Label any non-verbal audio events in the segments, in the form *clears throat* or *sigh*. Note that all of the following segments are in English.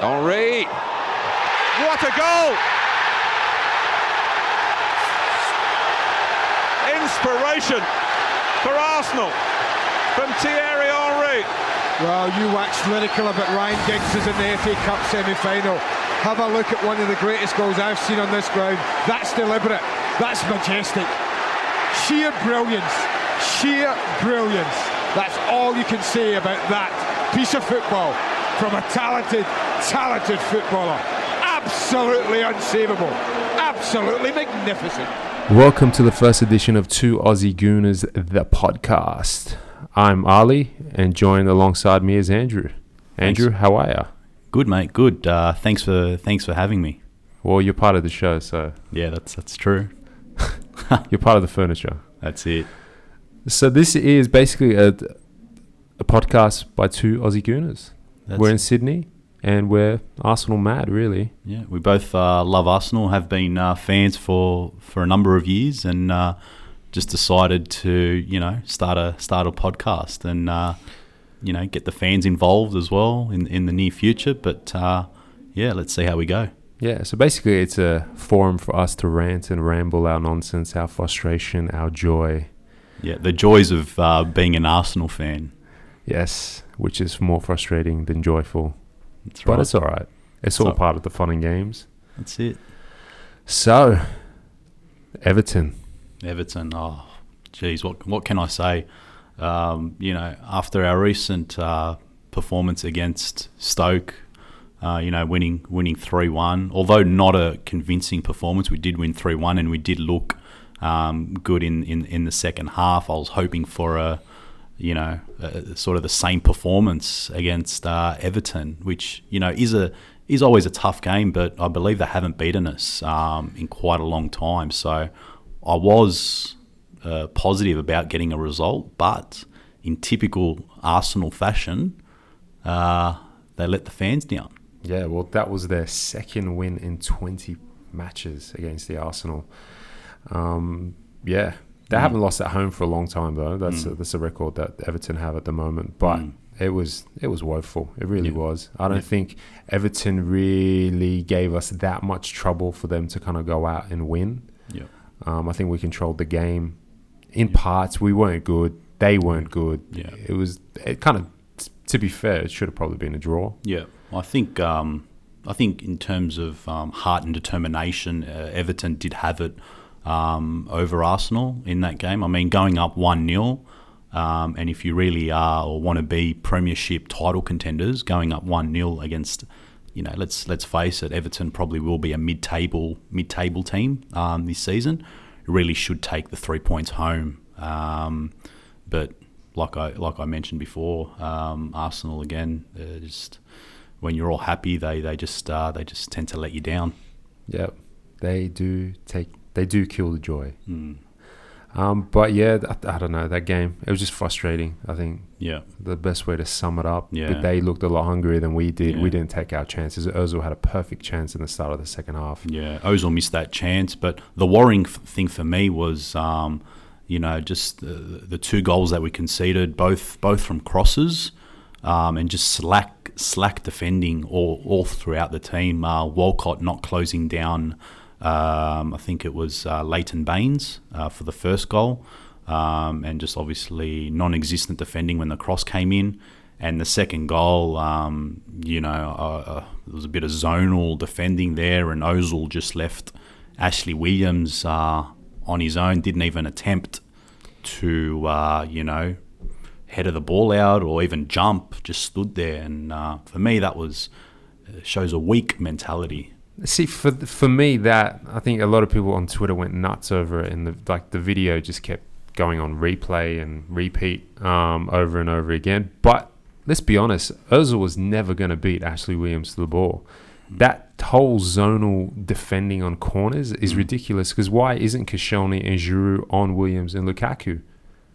Henry. What a goal! Inspiration for Arsenal from Thierry Henry. Well, you waxed lyrical about Ryan Giggs in the FA Cup semi-final. Have a look at one of the greatest goals I've seen on this ground. That's deliberate. That's majestic. Sheer brilliance. Sheer brilliance. That's all you can say about that piece of football from a talented, talented footballer. Absolutely unsavable. Absolutely magnificent. Welcome to the first edition of Two Aussie Gooners, the podcast. I'm Ali, and joined alongside me is Andrew. Andrew, how are you? Good, mate. Good. Uh, thanks for thanks for having me. Well, you're part of the show, so Yeah, that's that's true. *laughs* you're part of the furniture. That's it. So this is basically a, a podcast by two Aussie Gooners. That's we're in Sydney, and we're Arsenal mad, really. Yeah, we both uh, love Arsenal. Have been uh, fans for for a number of years, and uh, just decided to you know start a start a podcast and uh, you know get the fans involved as well in in the near future. But uh, yeah, let's see how we go. Yeah, so basically, it's a forum for us to rant and ramble our nonsense, our frustration, our joy. Yeah, the joys of uh, being an Arsenal fan. Yes, which is more frustrating than joyful. That's But right. it's all right. It's all So- part of the fun and games. That's it. So, Everton. Everton. Oh, geez, what what can I say? Um, you know, after our recent uh, performance against Stoke, uh, you know, winning winning three one, although not a convincing performance, we did win three one, and we did look um, good in, in in the second half. I was hoping for a you know, uh, sort of the same performance against uh, Everton, which you know is a is always a tough game, but I believe they haven't beaten us um, in quite a long time. So I was uh, positive about getting a result, but in typical Arsenal fashion, uh, they let the fans down. Yeah, well, that was their second win in 20 matches against the Arsenal. Um, yeah, they haven't lost at home for a long time though. That's a, that's a record that Everton have at the moment. But Mm. it was it was woeful. It really Yeah. was. I don't Yeah. think Everton really gave us that much trouble for them to kind of go out and win. Yeah. Um, I think we controlled the game in parts. We weren't good. They weren't good. Yeah. It was it kind of. To be fair, it should have probably been a draw. Yeah, I think um, I think in terms of um, heart and determination, uh, Everton did have it um, over Arsenal in that game. I mean, going up one 0 um, and if you really are or want to be Premiership title contenders, going up one 0 against, you know, let's let's face it, Everton probably will be a mid-table mid-table team um, this season. Really should take the three points home, um, but like I like I mentioned before, um, Arsenal again, just when you're all happy, they they just uh, they just tend to let you down. Yep, they do take they do kill the joy. Mm. Um, but yeah, I, I don't know that game. It was just frustrating. I think Yeah, the best way to sum it up. Yeah. they looked a lot hungrier than we did. Yeah. We didn't take our chances. Ozil had a perfect chance in the start of the second half. yeah. Ozil missed that chance, but the worrying f- thing for me was, um, you know, just the, the two goals that we conceded, both both from crosses, um, and just slack slack defending all all throughout the team. Uh, Walcott not closing down. Um, I think it was uh, Leighton Baines uh, for the first goal, um, and just obviously non-existent defending when the cross came in. And the second goal, um, you know, uh, uh, there was a bit of zonal defending there, and Ozil just left Ashley Williams uh, on his own, didn't even attempt to, uh, you know, header the ball out or even jump, just stood there. And for me, that was shows a weak mentality. See, for for me, that I think a lot of people on Twitter went nuts over it, and the like the video just kept going on replay and repeat um, over and over again. But let's be honest, Ozil was never going to beat Ashley Williams to the ball. That whole zonal defending on corners is ridiculous because why isn't Koscielny and Giroud on Williams and Lukaku?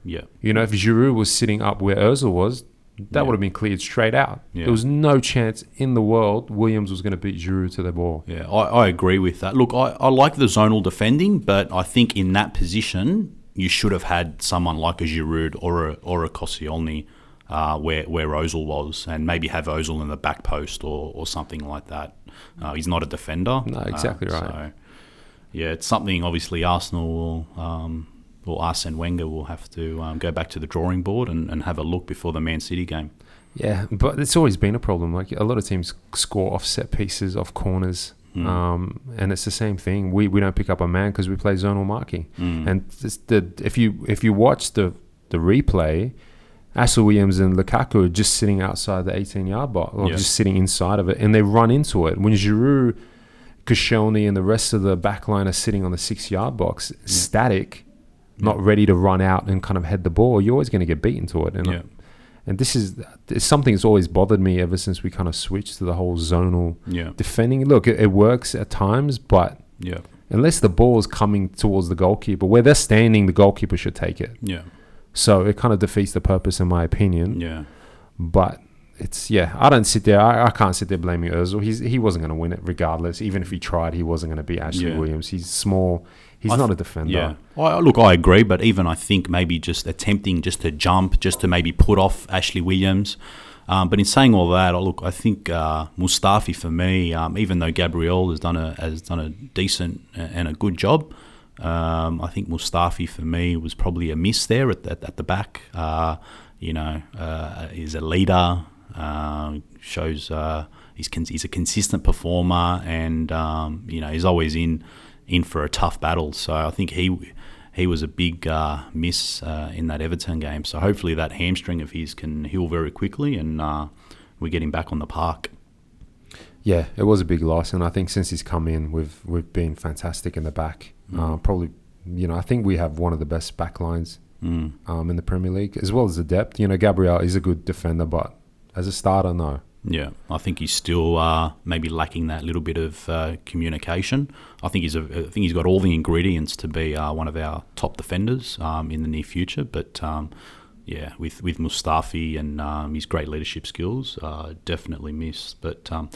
Yeah, You know, if Giroud was sitting up where Ozil was, that Yeah. would have been cleared straight out. Yeah. There was no chance in the world Williams was going to beat Giroud to the ball. yeah, I, I agree with that. Look, I, I like the zonal defending, but I think in that position, you should have had someone like a Giroud or a or a Koscielny uh, where where Ozil was, and maybe have Ozil in the back post or, or something like that. Uh, he's not a defender. No, exactly uh, right. So, yeah, it's something obviously Arsenal will, um, or Arsene Wenger will have to um, go back to the drawing board and, and have a look before the Man City game. Yeah, but it's always been a problem. Like a lot of teams score off set pieces, off corners, Mm. um, and it's the same thing. We we don't pick up a man because we play zonal marking. Mm. And the if you if you watch the the replay, Ashley Williams and Lukaku are just sitting outside the 18 yard box, or Yeah. just sitting inside of it, and they run into it. When Giroud, Koscielny, and the rest of the back line are sitting on the six yard box, static, not ready to run out and kind of head the ball, you're always going to get beaten to it. And Yeah. and this is it's something that's always bothered me ever since we kind of switched to the whole zonal Yeah, defending. Look, it, it works at times, but yeah, unless the ball is coming towards the goalkeeper, where they're standing, the goalkeeper should take it. yeah, So it kind of defeats the purpose, in my opinion. yeah. But it's yeah, I don't sit there. I, I can't sit there blaming Özil. He's he wasn't going to win it regardless. Even if he tried, he wasn't going to be Ashley Yeah. Williams. He's small. He's I not a defender. Yeah. Well, look, I agree, but even I think maybe just attempting just to jump, just to maybe put off Ashley Williams. Um, but in saying all that, I look, I think uh, Mustafi for me, um, even though Gabriel has done a has done a decent and a good job, um, I think Mustafi for me was probably a miss there at, at, at the back. Uh, you know, uh, he's a leader, uh, shows uh, he's con- he's a consistent performer, and um, you know he's always in in for a tough battle. So I think he he was a big uh, miss uh, in that Everton game. So hopefully that hamstring of his can heal very quickly, and uh, we get him back on the park. Yeah, it was a big loss, and I think since he's come in, we've we've been fantastic in the back. Uh, probably, you know, I think we have one of the best back lines Mm. um, in the Premier League, as well as the depth. You know, Gabriel is a good defender, but as a starter, no. Yeah, I think he's still uh, maybe lacking that little bit of uh, communication. I think he's a, I think he's got all the ingredients to be uh, one of our top defenders um, in the near future. But um, yeah, with with Mustafi and um, his great leadership skills, uh, definitely missed. But um,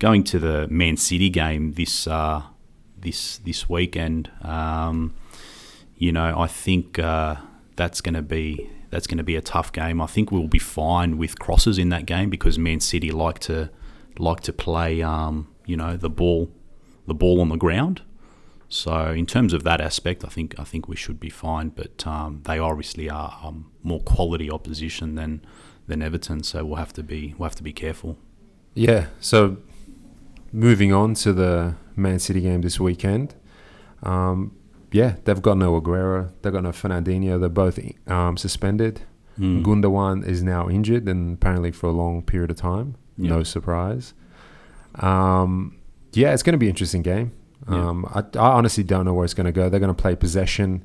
going to the Man City game this uh, this this weekend, um, you know, I think uh, that's going to be that's going to be a tough game. I think we'll be fine with crosses in that game because Man City like to like to play, um, you know, the ball the ball on the ground. So in terms of that aspect, I think I think we should be fine. But um, they obviously are um, more quality opposition than than Everton, so we'll have to be we'll have to be careful. Yeah. So moving on to the Man City game this weekend. Um, yeah, they've got no Aguero. They've got no Fernandinho. They're both um, suspended. Mm. Gundogan is now injured and apparently for a long period of time. No surprise. Um, yeah, it's going to be an interesting game. Yeah. Um, I, I honestly don't know where it's going to go. They're going to play possession.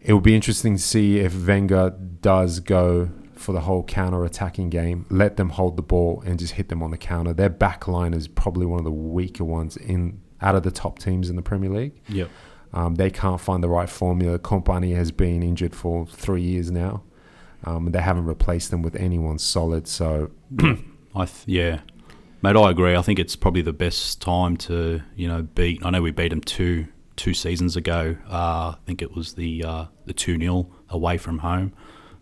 It will be interesting to see if Wenger does go for the whole counter-attacking game. Let them hold the ball and just hit them on the counter. Their back line is probably one of the weaker ones in out of the top teams in the Premier League. Yep. Um, they can't find the right formula. Kompany has been injured for three years now. Um, they haven't replaced them with anyone solid. So *clears throat* I th- yeah, mate, I agree. I think it's probably the best time to you know beat. I know we beat them two two seasons ago. Uh, I think it was the uh, the two 0 away from home.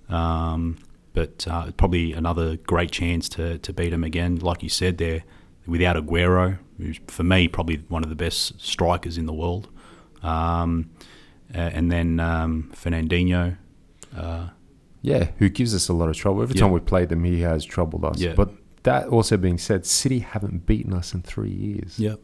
Um, but uh, probably another great chance to, to beat them again. Like you said, they're without Aguero, who's for me probably one of the best strikers in the world. Um, and then um, Fernandinho. Uh, yeah, who gives us a lot of trouble. Every Yeah. time we played them, he has troubled us. Yeah. But that also being said, City haven't beaten us in three years. Yep.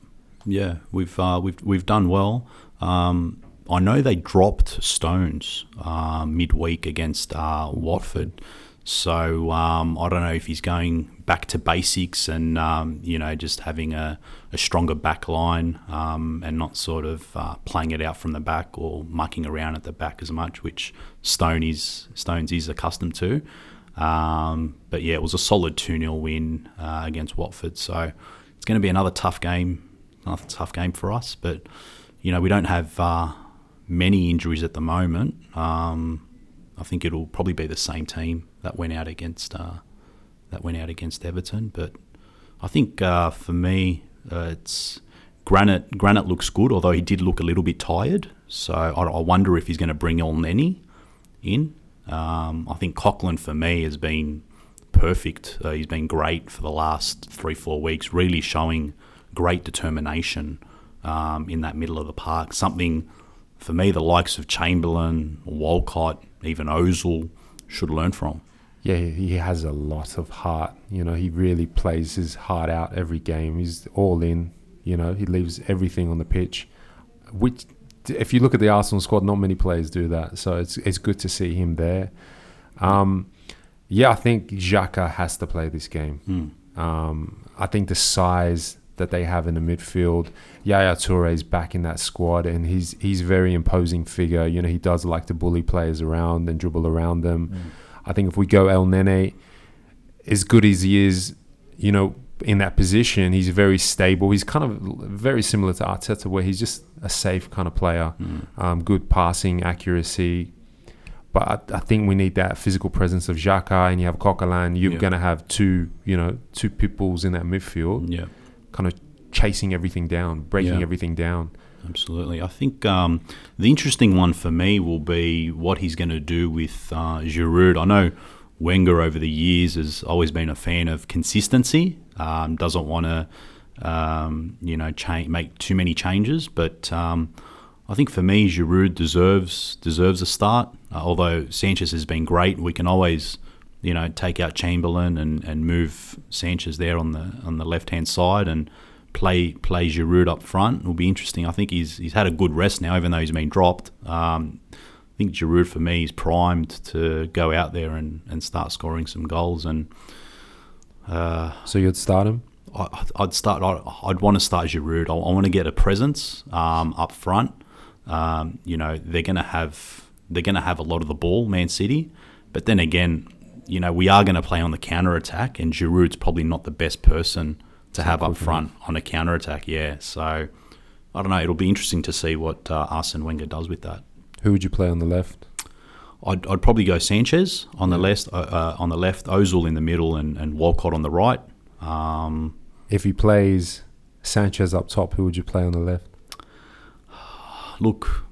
Yeah, we've uh, we've we've done well. Um, I know they dropped Stones uh, midweek against uh, Watford, so um, I don't know if he's going back to basics and um, you know just having a, a stronger back line um, and not sort of uh, playing it out from the back or mucking around at the back as much, which Stone is Stones is accustomed to. Um, but yeah, it was a solid 2 0 win uh, against Watford. So it's going to be another tough game, another tough game for us. But, you know, we don't have uh, many injuries at the moment. Um, I think it'll probably be the same team that went out against uh, that went out against Everton. But I think uh, for me, uh, it's Granit. Granit looks good, although he did look a little bit tired. So I, I wonder if he's going to bring El Neny in. Um, I think Coquelin for me has been perfect. Uh, he's been great for the last three, four weeks, really showing great determination um, in that middle of the park. Something for me, the likes of Chamberlain, Walcott, even Ozil should learn from. Yeah, he has a lot of heart. You know, he really plays his heart out every game. He's all in. You know, he leaves everything on the pitch. Which, if you look at the Arsenal squad, not many players do that. So it's it's good to see him there. Um, yeah, I think Xhaka has to play this game. Mm. Um, I think the size that they have in the midfield, Yaya Toure is back in that squad, and he's he's a very imposing figure. You know, he does like to bully players around and dribble around them. Mm. I think if we go El Neny, as good as he is, you know, in that position, he's very stable. He's kind of very similar to Arteta, where he's just a safe kind of player, Mm. um, good passing accuracy. But I, I think we need that physical presence of Xhaka, and you have Coquelin. You're Yeah. going to have two, you know, two pitbulls in that midfield, Yeah. kind of chasing everything down, breaking Yeah. everything down. Absolutely. I think um, the interesting one for me will be what he's going to do with uh, Giroud. I know Wenger over the years has always been a fan of consistency. Um, doesn't want to, um, you know, cha- make too many changes. But um, I think for me, Giroud deserves deserves a start. Uh, although Sanchez has been great, we can always, you know, take out Chamberlain and, and move Sanchez there on the on the left hand side and play play Giroud up front. It'll be interesting. I think he's he's had a good rest now, even though he's been dropped. Um, I think Giroud for me is primed to go out there and, and start scoring some goals. And uh, So you'd start him. I, I'd start. I'd, I'd want to start Giroud. I, I want to get a presence um, up front. Um, you know, they're going to have they're going to have a lot of the ball, Man City. But then again, you know, we are going to play on the counter attack, and Giroud's probably not the best person to have up front on a counter attack. Yeah, so I don't know. It'll be interesting to see what uh, Arsene Wenger does with that. Who would you play on the left? I'd, I'd probably go Sanchez on the left, uh, uh, on the left, Ozil in the middle, and, and Walcott on the right. Um, If he plays Sanchez up top, who would you play on the left? look,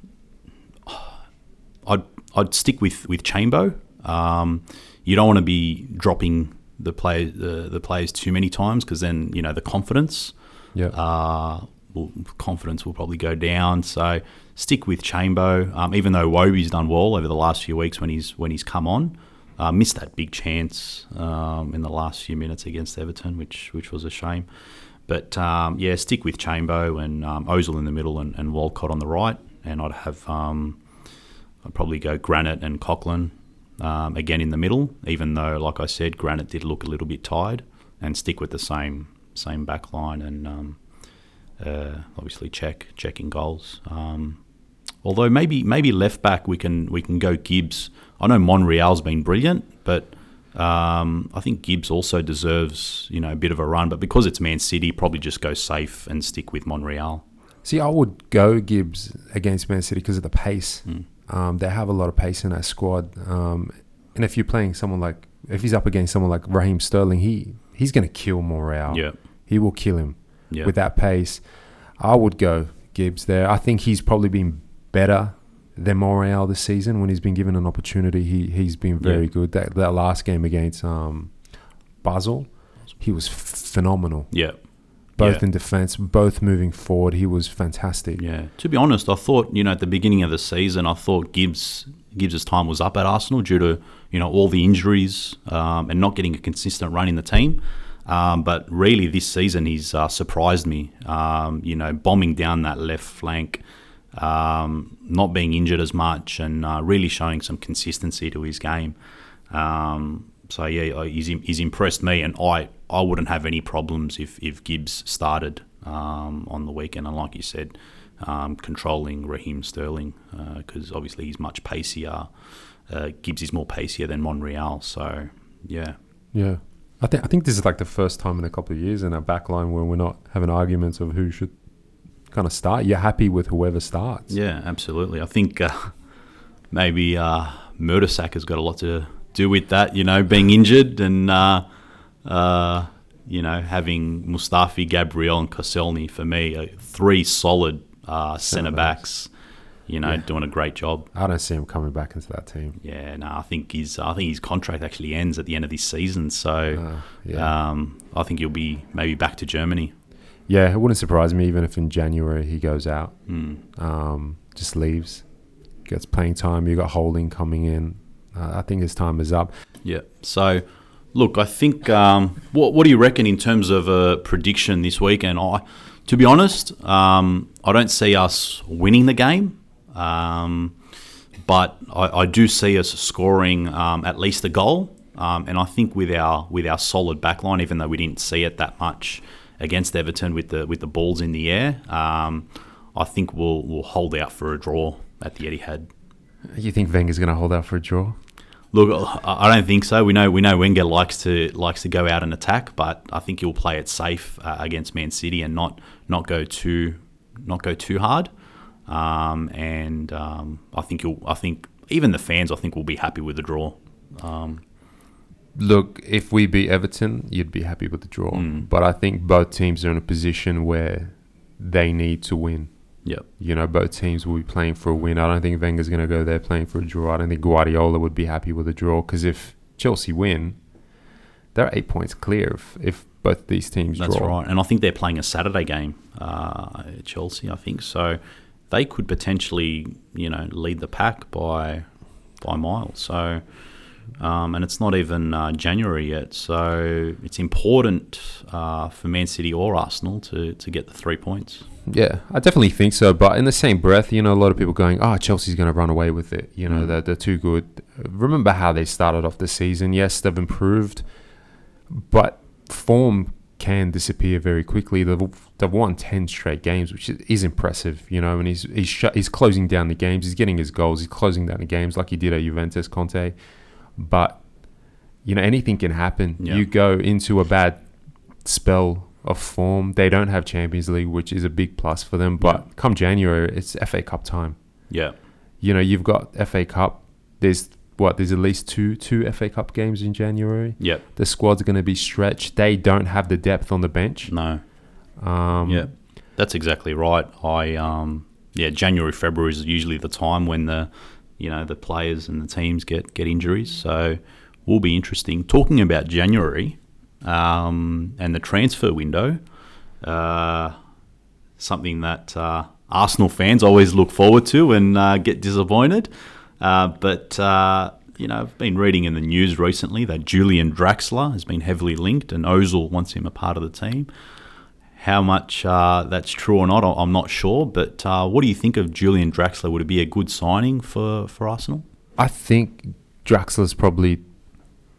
I'd I'd stick with with Chambo. Um, you don't want to be dropping the play the, the players too many times because then you know the confidence Yeah. uh, will, confidence will probably go down. So stick with Chambo. Um, even though Wobie's done well over the last few weeks when he's when he's come on, uh, missed that big chance um, in the last few minutes against Everton, which which was a shame. But um, yeah, stick with Chambo and um, Ozil in the middle and, and Walcott on the right, and I'd have um, I'd probably go Granit and Coquelin um, again in the middle. Even though, like I said, Granit did look a little bit tired, and stick with the same same back line and um, uh, obviously check checking goals. Um, although maybe maybe left back we can we can go Gibbs. I know Monreal's been brilliant, but um, I think Gibbs also deserves you know a bit of a run. But because it's Man City, probably just go safe and stick with Monreal. See, I would go Gibbs against Man City because of the pace. Mm. Um, they have a lot of pace in that squad. Um, and if you're playing someone like, if he's up against someone like Raheem Sterling, he he's going to kill Monreal. Yeah, He will kill him yeah, with that pace. I would go Gibbs there. I think he's probably been better than Monreal this season when he's been given an opportunity. He he's been very Yeah. good. That that last game against um, Basel, he was phenomenal. yeah. Both Yeah. in defence, both moving forward. He was fantastic. Yeah. To be honest, I thought you know at the beginning of the season, I thought Gibbs Gibbs' time was up at Arsenal due to you know all the injuries um, and not getting a consistent run in the team. Um, but really, this season he's uh, surprised me. Um, you know, bombing down that left flank, um, not being injured as much, and uh, really showing some consistency to his game. Um, so yeah, uh, he's, he's impressed me, and I, I wouldn't have any problems if, if Gibbs started um, on the weekend. And like you said, um, controlling Raheem Sterling because obviously he's much pacier. Uh, Gibbs is more pacier than Monreal. So yeah, Yeah. I think I think this is like the first time in a couple of years in our back line where we're not having arguments of who should kind of start. You're happy with whoever starts. yeah, absolutely. I think uh, *laughs* maybe uh, Mertesacker has got a lot to do with that. You know, being injured and uh, uh, you know having Mustafi, Gabriel, and Koscielny for me, uh, three solid uh, centre backs. you know, Yeah. doing a great job. I don't see him coming back into that team. Yeah, no, I think his I think his contract actually ends at the end of this season. So Uh, yeah. um, I think he'll be maybe back to Germany. Yeah, it wouldn't surprise me even if in January he goes out, Mm. um, just leaves, gets playing time. You got Holding coming in. Uh, I think his time is up. Yeah. So, look, I think. Um, what What do you reckon in terms of a prediction this weekend? I, to be honest, um, I don't see us winning the game, um, but I, I do see us scoring um, at least a goal. Um, and I think with our with our solid backline, even though we didn't see it that much against Everton with the with the balls in the air, um, I think we'll we'll hold out for a draw at the Etihad. You think Wenger's going to hold out for a draw? Look, I I don't think so. We know we know Wenger likes to likes to go out and attack, but I think he'll play it safe uh, against Man City and not not go too not go too hard. Um, and um, I think he'll I think even the fans I think will be happy with the draw. Um, Look, if we beat Everton, you'd be happy with the draw. Mm. But I think both teams are in a position where they need to win. Yep. You know, both teams will be playing for a win. I don't think Wenger's going to go there playing for a draw. I don't think Guardiola would be happy with a draw because if Chelsea win, they're eight points clear if, if both these teams draw. That's draw. right. And I think they're playing a Saturday game, uh, Chelsea. I think so. They could potentially, you know, lead the pack by by miles. So, um, and it's not even uh, January yet. So it's important uh, for Man City or Arsenal to to get the three points. Yeah, I definitely think so. But in the same breath, you know, a lot of people going, "Oh, Chelsea's going to run away with it." You know, Mm. they're, they're too good. Remember how they started off the season? Yes, they've improved, but form can disappear very quickly. They've, they've won ten straight games, which is, impressive. You know, and he's he's shut, he's closing down the games. He's getting his goals. He's closing down the games like he did at Juventus, Conte. But you know, anything can happen. Yeah. You go into a bad spell of form. They don't have Champions League, which is a big plus for them. But come January, it's FA Cup time. Yeah, You know, you've got FA Cup. There's what? There's at least two two FA Cup games in January. yeah, The squad's going to be stretched. They don't have the depth on the bench. no, Um, yeah, that's exactly right. I um, yeah, January February is usually the time when the you know the players and the teams get get injuries. So will be interesting. Talking about January um, and the transfer window, uh, something that uh, Arsenal fans always look forward to and uh, get disappointed. Uh, but uh, you know, I've been reading in the news recently that Julian Draxler has been heavily linked, and Ozil wants him a part of the team. How much uh, that's true or not, I'm not sure. But uh, what do you think of Julian Draxler? Would it be a good signing for, for Arsenal? I think Draxler's probably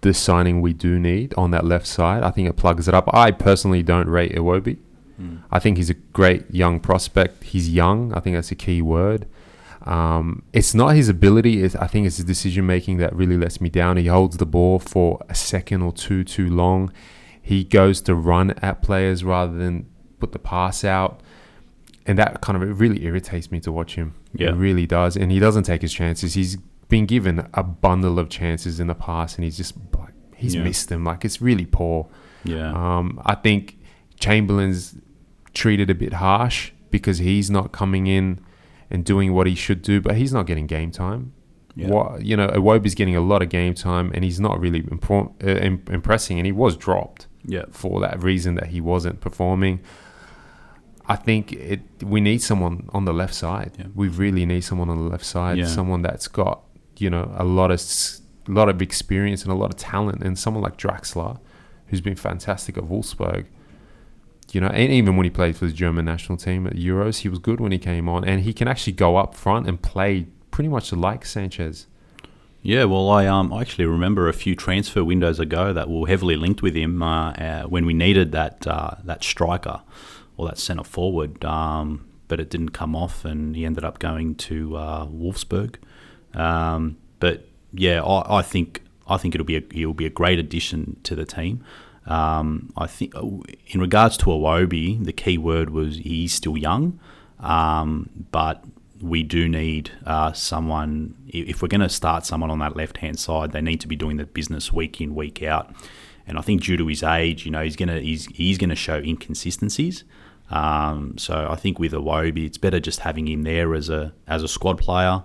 the signing we do need on that left side. I think it plugs it up. I personally don't rate Iwobi. I think he's a great young prospect. He's young. I think that's a key word. Um, it's not his ability. It's, I think it's his decision making that really lets me down. He holds the ball for a second or two too long. He goes to run at players rather than put the pass out, and that kind of it really irritates me to watch him. Yeah. It really does. And he doesn't take his chances. He's been given a bundle of chances in the past, and he's just like he's Yeah. missed them. Like it's really poor. Yeah. Um, I think Chamberlain's treated a bit harsh because he's not coming in and doing what he should do, but he's not getting game time. Yeah. What you know, Iwobi's getting a lot of game time, and he's not really impro- uh, im- impressing, and he was dropped yeah. for that reason that he wasn't performing. I think it. We need someone on the left side. Yeah. We really need someone on the left side. Yeah. Someone that's got you know a lot of s- lot of experience and a lot of talent, and someone like Draxler, who's been fantastic at Wolfsburg. You know, and even when he played for the German national team at Euros, he was good when he came on, and he can actually go up front and play pretty much like Sanchez. Yeah, well, I um I actually remember a few transfer windows ago that were heavily linked with him uh, uh, when we needed that uh, that striker or that centre forward, um, but it didn't come off, and he ended up going to uh, Wolfsburg. Um, but yeah, I, I think I think it'll be a he'll be a great addition to the team. Um, I think in regards to Iwobi, the key word was he's still young, um, but we do need uh, someone. If we're going to start someone on that left hand side, they need to be doing the business week in week out. And I think due to his age, you know, he's gonna he's he's gonna show inconsistencies. Um, so I think with Iwobi, it's better just having him there as a as a squad player,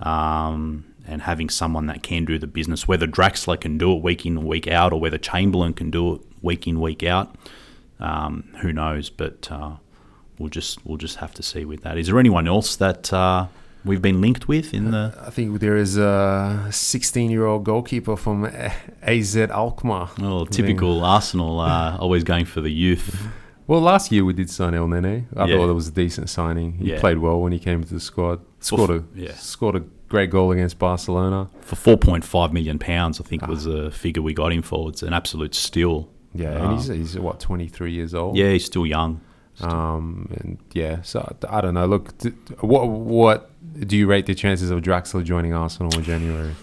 um, and having someone that can do the business. Whether Draxler can do it week in week out, or whether Chamberlain can do it week in week out, um, who knows? But uh, we'll just we'll just have to see with that. Is there anyone else that uh, we've been linked with in the? I think there is a 16 year old goalkeeper from AZ Alkmaar. Oh, typical Arsenal, uh, always going for the youth. *laughs* Well, last year we did sign El Neny. I Yeah. thought it was a decent signing. He Yeah. played well when he came into the squad. Scored a yeah. scored a great goal against Barcelona. For four point five million pounds, I think was the figure we got him for. It's an absolute steal. Yeah, and he's, he's what 23 years old. Yeah, he's still young. Um, and yeah, so I don't know. Look, what what do you rate the chances of Draxler joining Arsenal in January?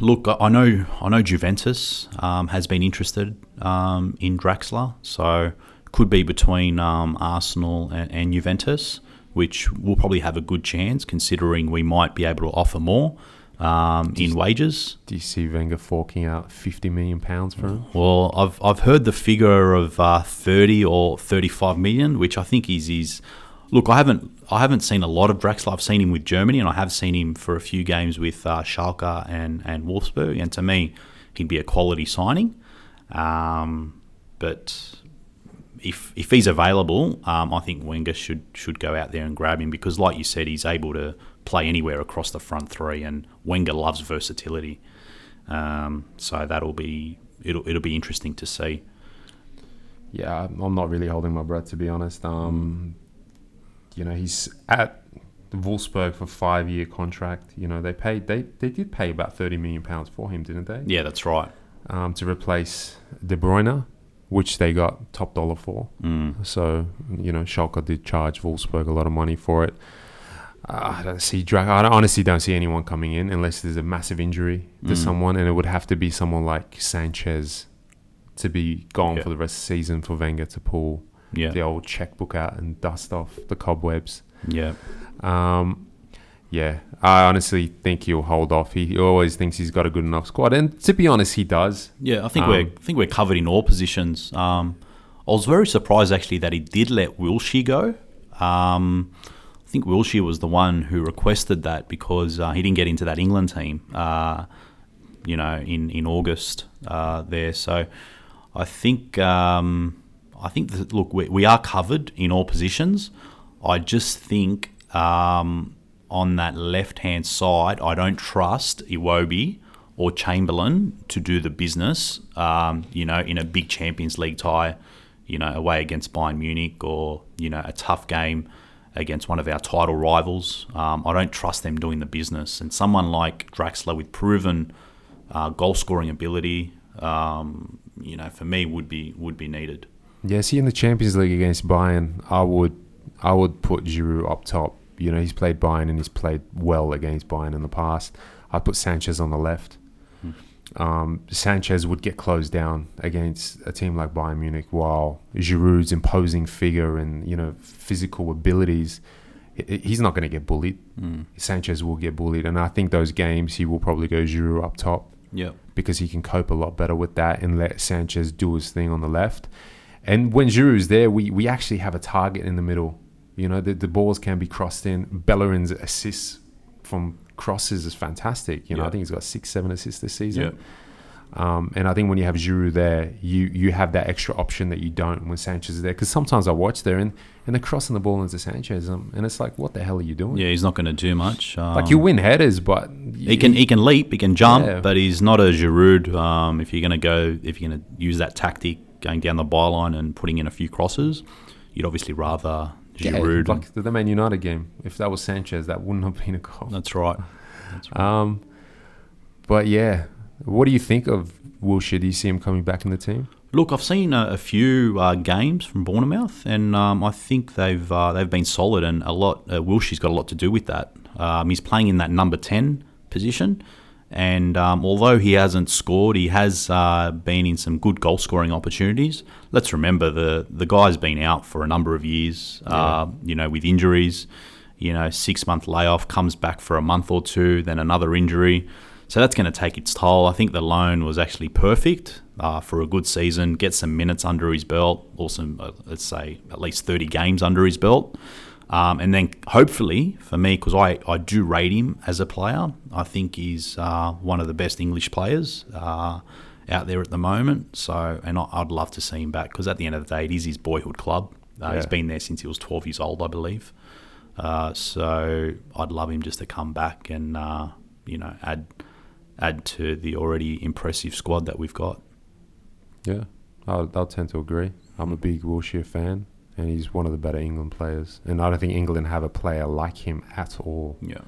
Look, I I know I know Juventus um, has been interested um, in Draxler, so could be between um, Arsenal and, and Juventus, which will probably have a good chance considering we might be able to offer more um, in wages. Do you see Wenger forking out 50 million pounds for him? Well, I've I've heard the figure of uh, thirty or thirty five million, which I think is is. Look, I haven't I haven't seen a lot of Draxler. I've seen him with Germany, and I have seen him for a few games with uh, Schalke and and Wolfsburg. And to me, he'd be a quality signing. Um, but if if he's available, um, I think Wenger should should go out there and grab him because, like you said, he's able to play anywhere across the front three, and Wenger loves versatility. Um, so that'll be it'll it'll be interesting to see. Yeah, I'm not really holding my breath to be honest. Um, you know, he's at Wolfsburg for five year contract. You know, they paid they they did pay about 30 million pounds for him, didn't they? Yeah, that's right. Um, to replace De Bruyne, which they got top dollar for. Mm. So you know, Schalke did charge Wolfsburg a lot of money for it. Uh, I don't see I don't- honestly don't see anyone coming in unless there's a massive injury to Mm. someone, and it would have to be someone like Sanchez to be gone Yeah. for the rest of the season for Wenger to pull Yeah, the old checkbook out and dust off the cobwebs. yeah, Um, yeah, I honestly think he'll hold off. He, he always thinks he's got a good enough squad, and to be honest, he does. yeah. I think Um, we're I think we're covered in all positions. Um, I was very surprised actually that he did let Wilshere go. Um, I think Wilshere was the one who requested that because uh, he didn't get into that England team. Uh, you know, in in August uh, there. So I think um, I think that look, we, we are covered in all positions. I just think um, on that left hand side, I don't trust Iwobi or Chamberlain to do the business. Um, you know, in a big Champions League tie, you know, away against Bayern Munich or you know a tough game against one of our title rivals. Um, I don't trust them doing the business. And someone like Draxler with proven uh, goal scoring ability, um, you know, for me would be would be needed. Yeah, see, in the Champions League against Bayern, I would I would put Giroud up top. You know, he's played Bayern and he's played well against Bayern in the past. I'd put Sanchez on the left. Um, Sanchez would get closed down against a team like Bayern Munich, while Giroud's imposing figure and you know physical abilities, he's not going to get bullied. Sanchez will get bullied, and I think those games he will probably go Giroud up top Yep. because he can cope a lot better with that and let Sanchez do his thing on the left. And when Giroud's there, we, we actually have a target in the middle. You know, the, the balls can be crossed in. Bellerin's assists from crosses is fantastic. You know, Yeah. I think he's got six, seven assists this season. Yep. Um, and I think when you have Giroud there, you you have that extra option that you don't when Sanchez is there. Because sometimes I watch there and, and they're crossing the ball into Sanchez, um, and it's like, what the hell are you doing? Yeah, he's not going to do much. Um, Like you win headers, but He can he can leap, he can jump, Yeah. but he's not a Giroud. Um, if you're going to go, if you're going to use that tactic, going down the byline and putting in a few crosses, you'd obviously rather Yeah, Giroud. like the, Man United game. If that was Sanchez, that wouldn't have been a goal. That's right. That's right. Um, but yeah, what do you think of Wilshere? Do you see him coming back in the team? Look, I've seen a, a few uh, games from Bournemouth, and um, I think they've uh, they've been solid, and a lot. Uh, Wilshere's got a lot to do with that. Um, he's playing in that number ten position, and um, although he hasn't scored, he has uh, been in some good goal scoring opportunities. Let's remember the the guy's been out for a number of years, uh, you know, with injuries. You know, six month layoff, comes back for a month or two, then another injury. So that's going to take its toll. I think the loan was actually perfect uh, for a good season. Get some minutes under his belt, or some, uh, let's say, at least 30 games under his belt. Um, and then hopefully for me, because I, I do rate him as a player, I think he's uh, one of the best English players uh, out there at the moment. So, and I, I'd love to see him back because at the end of the day, it is his boyhood club. Uh, He's Yeah. been there since he was 12 years old, I believe. Uh, so I'd love him just to come back and uh, you know add add to the already impressive squad that we've got. Yeah, I'll, I'll tend to agree. I'm a big Wilshere fan, and he's one of the better England players. And I don't think England have a player like him at all. Yeah,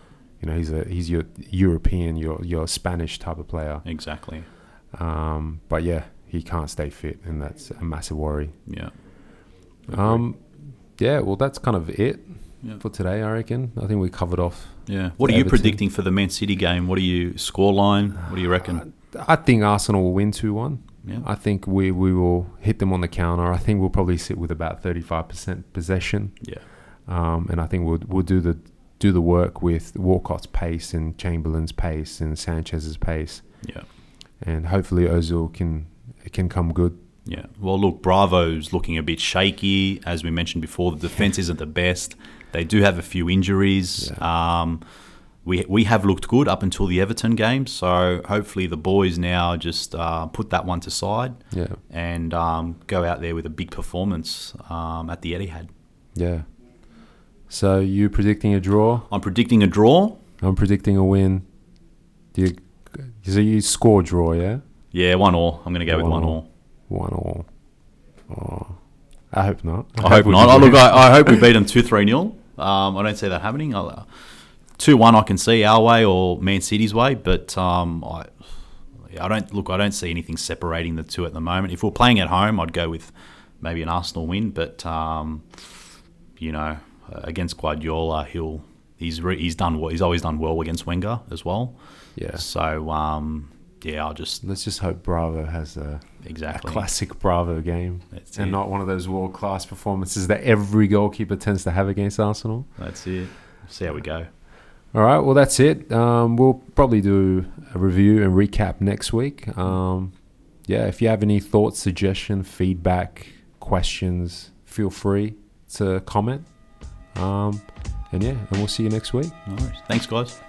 You know, he's a he's your European, your your Spanish type of player. exactly. Um, but yeah, he can't stay fit, and that's a massive worry. Yeah. Um, yeah, well, that's kind of it Yeah. for today. I reckon. I think we covered off. Yeah. What are you Everton. predicting for the Man City game? What are you scoreline? What do you reckon? I think Arsenal will win two one. Yeah. I think we we will hit them on the counter. I think we'll probably sit with about thirty five percent possession. Yeah. um, and I think we'll we'll do the do the work with Walcott's pace and Chamberlain's pace and Sanchez's pace, Yeah. and hopefully Ozil can can come good. Yeah. Well, look, Bravo's looking a bit shaky. As we mentioned before, the defense *laughs* isn't the best. They do have a few injuries. Um, we, we have looked good up until the Everton game. So hopefully the boys now just uh, put that one to side Yeah, and um, go out there with a big performance um, at the Etihad. yeah. So you predicting a draw? I'm predicting a draw. I'm predicting a win. Do you? So you score draw, yeah? Yeah, one all. I'm going to go with One one all. all. One all. Oh, I hope not. I hope we not. Oh, look. I, I hope we beat them 2 3 0. Um, I don't see that happening. I'll, 2 1 I can see our way or Man City's way, but um, I, I don't look. I don't see anything separating the two at the moment. If we're playing at home, I'd go with maybe an Arsenal win, but um, you know, against Guardiola, he'll he's re, he's done. He's always done well against Wenger as well. yeah. So um, yeah, I'll just Let's just hope Bravo has a, a exactly classic Bravo game That's and it. not one of those world class performances that every goalkeeper tends to have against Arsenal. That's it. See how we go. All right, well, that's it. Um, we'll probably do a review and recap next week. Um, yeah, if you have any thoughts, suggestion, feedback, questions, feel free to comment. Um, and yeah, and we'll see you next week. No worries. Thanks, guys.